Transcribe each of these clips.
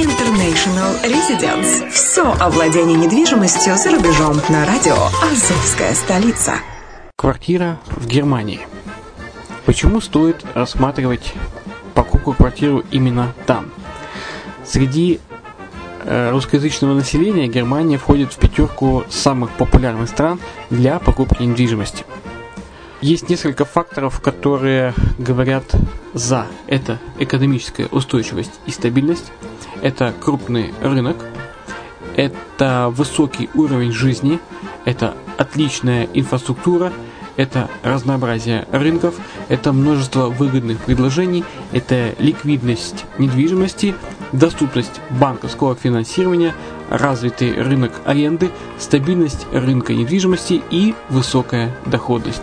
International Residence. Все о владении недвижимостью за рубежом на радио «Азовская столица». Квартира в Германии. Почему стоит рассматривать покупку квартиру именно там? Среди э, русскоязычного населения Германия входит в пятерку самых популярных стран для покупки недвижимости. Есть несколько факторов, которые говорят за. Это экономическая устойчивость и стабильность, это крупный рынок, это высокий уровень жизни, это отличная инфраструктура, это разнообразие рынков, это множество выгодных предложений, это ликвидность недвижимости, доступность банковского финансирования, развитый рынок аренды, стабильность рынка недвижимости и высокая доходность.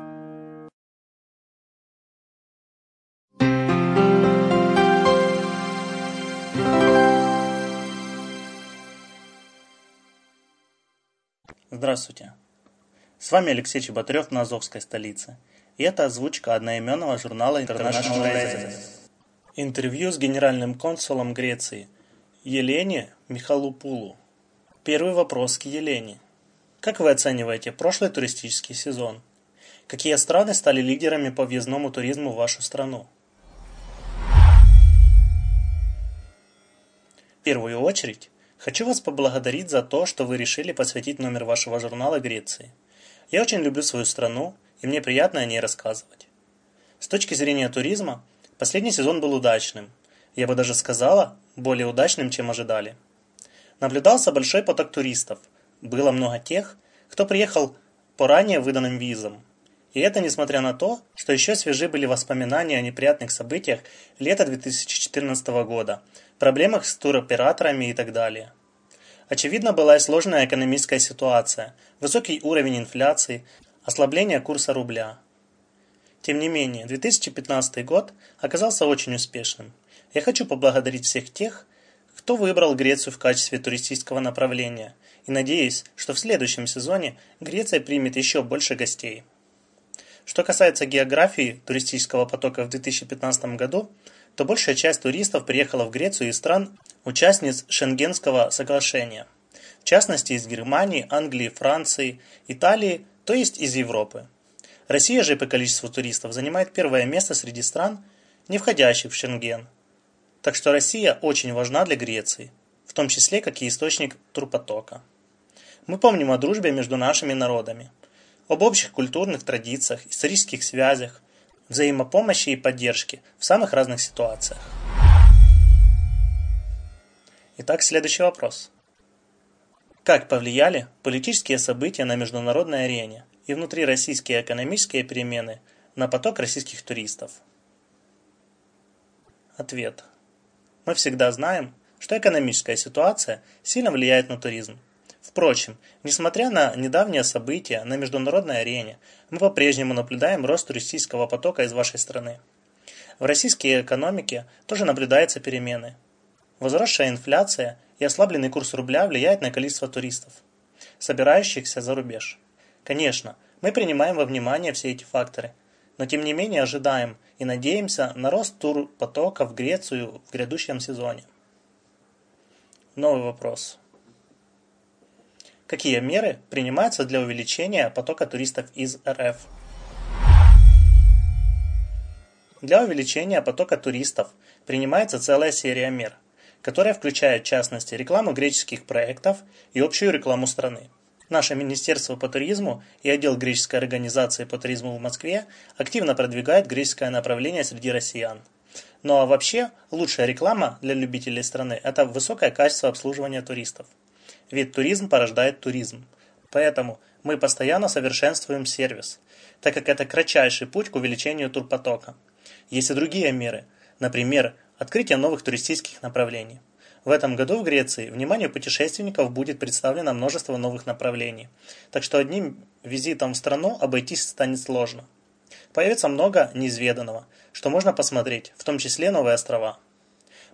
Здравствуйте. С вами Алексей Чеботарев на Азовской столице. И это озвучка одноименного журнала International Residence. Интервью с генеральным консулом Греции Елене Михалупулу. Первый вопрос к Елене. Как вы оцениваете прошлый туристический сезон? Какие страны стали лидерами по въездному туризму в вашу страну? В первую очередь, Хочу вас поблагодарить за то, что вы решили посвятить номер вашего журнала Греции. Я очень люблю свою страну, и мне приятно о ней рассказывать. С точки зрения туризма, последний сезон был удачным. Я бы даже сказала, более удачным, чем ожидали. Наблюдался большой поток туристов. Было много тех, кто приехал по ранее выданным визам. И это несмотря на то, что еще свежи были воспоминания о неприятных событиях лета 2014 года, проблемах с туроператорами и так далее. Очевидно была и сложная экономическая ситуация, высокий уровень инфляции, ослабление курса рубля. Тем не менее, 2015 год оказался очень успешным. Я хочу поблагодарить всех тех, кто выбрал Грецию в качестве туристического направления, и надеюсь, что в следующем сезоне Греция примет еще больше гостей. Что касается географии туристического потока в 2015 году, то большая часть туристов приехала в Грецию из стран, участниц Шенгенского соглашения. В частности, из Германии, Англии, Франции, Италии, то есть из Европы. Россия же по количеству туристов занимает первое место среди стран, не входящих в Шенген. Так что Россия очень важна для Греции, в том числе как и источник турпотока. Мы помним о дружбе между нашими народами, об общих культурных традициях, исторических связях, взаимопомощи и поддержки в самых разных ситуациях. Итак, следующий вопрос. Как повлияли политические события на международной арене и внутрироссийские экономические перемены на поток российских туристов? Ответ. Мы всегда знаем, что экономическая ситуация сильно влияет на туризм – Впрочем, несмотря на недавние события на международной арене, мы по-прежнему наблюдаем рост туристического потока из вашей страны. В российской экономике тоже наблюдаются перемены. Возросшая инфляция и ослабленный курс рубля влияют на количество туристов, собирающихся за рубеж. Конечно, мы принимаем во внимание все эти факторы, но тем не менее ожидаем и надеемся на рост турпотока в Грецию в грядущем сезоне. Новый вопрос. Какие меры принимаются для увеличения потока туристов из РФ? Для увеличения потока туристов принимается целая серия мер, которая включает в частности рекламу греческих проектов и общую рекламу страны. Наше Министерство по туризму и отдел греческой организации по туризму в Москве активно продвигает греческое направление среди россиян. Ну а вообще, лучшая реклама для любителей страны – это высокое качество обслуживания туристов – ведь туризм порождает туризм. Поэтому мы постоянно совершенствуем сервис, так как это кратчайший путь к увеличению турпотока. Есть и другие меры, например, открытие новых туристических направлений. В этом году в Греции вниманию путешественников будет представлено множество новых направлений, так что одним визитом в страну обойтись станет сложно. Появится много неизведанного, что можно посмотреть, в том числе новые острова.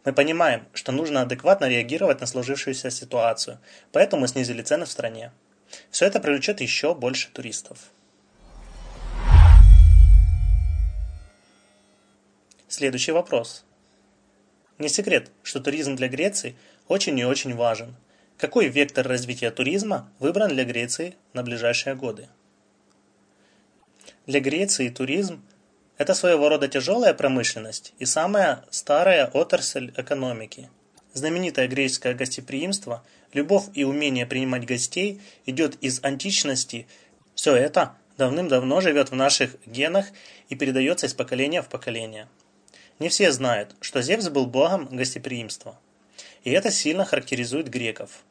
Мы понимаем, что нужно адекватно реагировать на сложившуюся ситуацию, поэтому мы снизили цены в стране. Все это привлечет еще больше туристов. Следующий вопрос. Не секрет, что туризм для Греции очень и очень важен. Какой вектор развития туризма выбран для Греции на ближайшие годы? Для Греции туризм это своего рода тяжелая промышленность и самая старая отрасль экономики. Знаменитое греческое гостеприимство, любовь и умение принимать гостей идет из античности. Все это давным-давно живет в наших генах и передается из поколения в поколение. Не все знают, что Зевс был богом гостеприимства. И это сильно характеризует греков.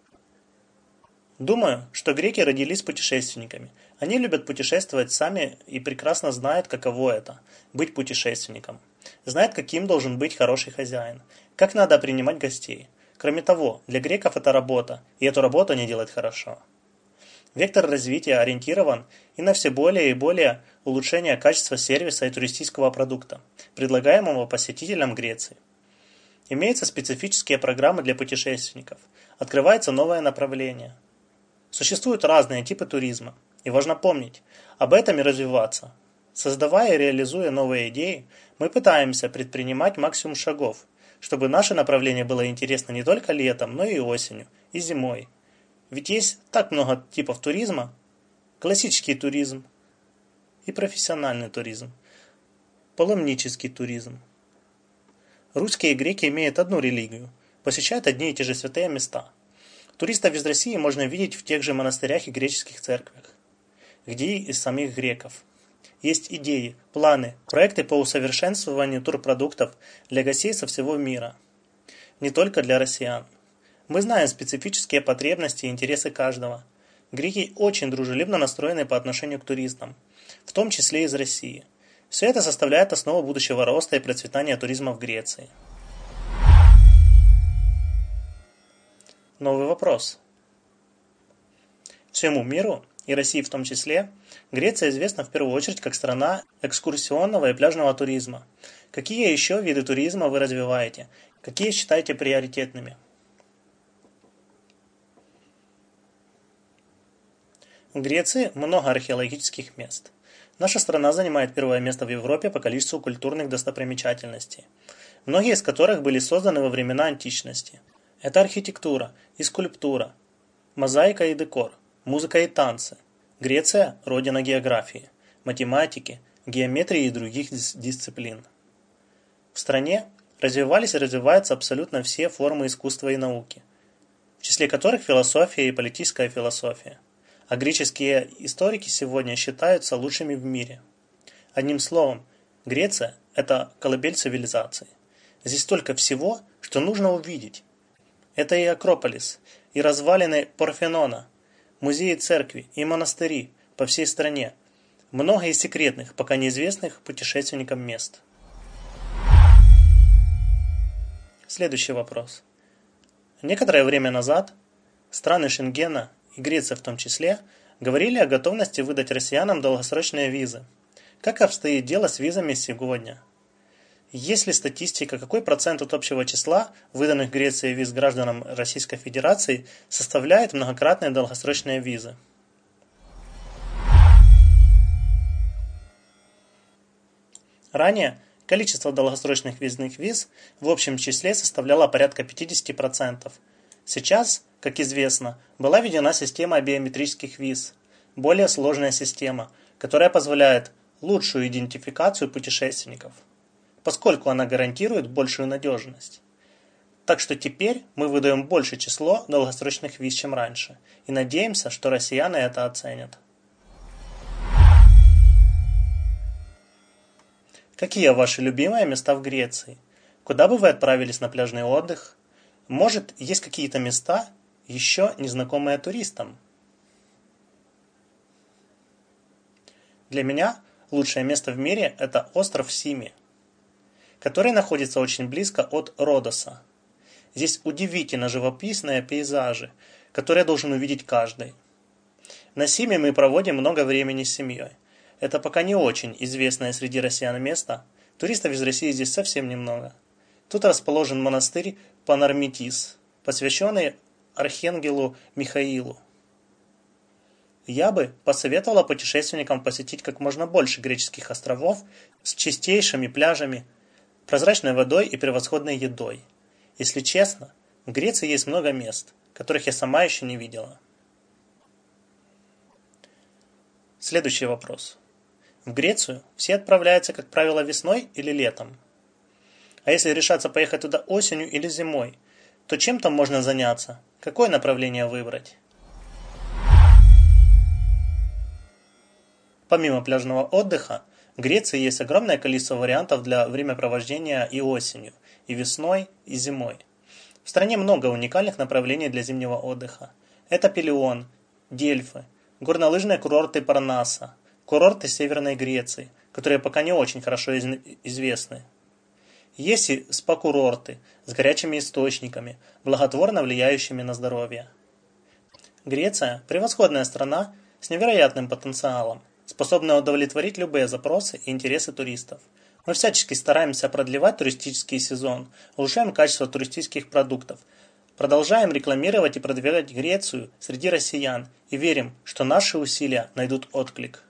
Думаю, что греки родились путешественниками – они любят путешествовать сами и прекрасно знают, каково это – быть путешественником. Знают, каким должен быть хороший хозяин, как надо принимать гостей. Кроме того, для греков это работа, и эту работу они делают хорошо. Вектор развития ориентирован и на все более и более улучшение качества сервиса и туристического продукта, предлагаемого посетителям Греции. Имеются специфические программы для путешественников, открывается новое направление – Существуют разные типы туризма, и важно помнить, об этом и развиваться. Создавая и реализуя новые идеи, мы пытаемся предпринимать максимум шагов, чтобы наше направление было интересно не только летом, но и осенью, и зимой. Ведь есть так много типов туризма. Классический туризм и профессиональный туризм. Паломнический туризм. Русские и греки имеют одну религию, посещают одни и те же святые места. Туристов из России можно видеть в тех же монастырях и греческих церквях, где и из самих греков. Есть идеи, планы, проекты по усовершенствованию турпродуктов для гостей со всего мира. Не только для россиян. Мы знаем специфические потребности и интересы каждого. Греки очень дружелюбно настроены по отношению к туристам, в том числе из России. Все это составляет основу будущего роста и процветания туризма в Греции. Новый вопрос. Всему миру, и России в том числе, Греция известна в первую очередь как страна экскурсионного и пляжного туризма. Какие еще виды туризма вы развиваете? Какие считаете приоритетными? В Греции много археологических мест. Наша страна занимает первое место в Европе по количеству культурных достопримечательностей, многие из которых были созданы во времена античности – это архитектура и скульптура, мозаика и декор, музыка и танцы. Греция – родина географии, математики, геометрии и других дисциплин. В стране развивались и развиваются абсолютно все формы искусства и науки, в числе которых философия и политическая философия. А греческие историки сегодня считаются лучшими в мире. Одним словом, Греция – это колыбель цивилизации. Здесь столько всего, что нужно увидеть, это и Акрополис, и развалины Парфенона, музеи церкви и монастыри по всей стране, много и секретных, пока неизвестных путешественникам мест. Следующий вопрос. Некоторое время назад страны Шенгена и Греция в том числе говорили о готовности выдать россиянам долгосрочные визы. Как обстоит дело с визами сегодня? Есть ли статистика, какой процент от общего числа выданных Греции виз гражданам Российской Федерации составляет многократные долгосрочные визы? Ранее количество долгосрочных визных виз в общем числе составляло порядка 50%. Сейчас, как известно, была введена система биометрических виз, более сложная система, которая позволяет лучшую идентификацию путешественников – поскольку она гарантирует большую надежность. Так что теперь мы выдаем больше число долгосрочных виз, чем раньше, и надеемся, что россияне это оценят. Какие ваши любимые места в Греции? Куда бы вы отправились на пляжный отдых? Может, есть какие-то места, еще незнакомые туристам? Для меня лучшее место в мире – это остров Сими – который находится очень близко от Родоса. Здесь удивительно живописные пейзажи, которые должен увидеть каждый. На Симе мы проводим много времени с семьей. Это пока не очень известное среди россиян место. Туристов из России здесь совсем немного. Тут расположен монастырь Панармитис, посвященный архангелу Михаилу. Я бы посоветовала путешественникам посетить как можно больше греческих островов с чистейшими пляжами, прозрачной водой и превосходной едой. Если честно, в Греции есть много мест, которых я сама еще не видела. Следующий вопрос. В Грецию все отправляются, как правило, весной или летом. А если решаться поехать туда осенью или зимой, то чем там можно заняться? Какое направление выбрать? Помимо пляжного отдыха, Греции есть огромное количество вариантов для времяпровождения и осенью, и весной, и зимой. В стране много уникальных направлений для зимнего отдыха. Это Пелион, Дельфы, горнолыжные курорты Парнаса, курорты Северной Греции, которые пока не очень хорошо известны. Есть и спа-курорты с горячими источниками, благотворно влияющими на здоровье. Греция – превосходная страна с невероятным потенциалом – способная удовлетворить любые запросы и интересы туристов. Мы всячески стараемся продлевать туристический сезон, улучшаем качество туристических продуктов, Продолжаем рекламировать и продвигать Грецию среди россиян и верим, что наши усилия найдут отклик.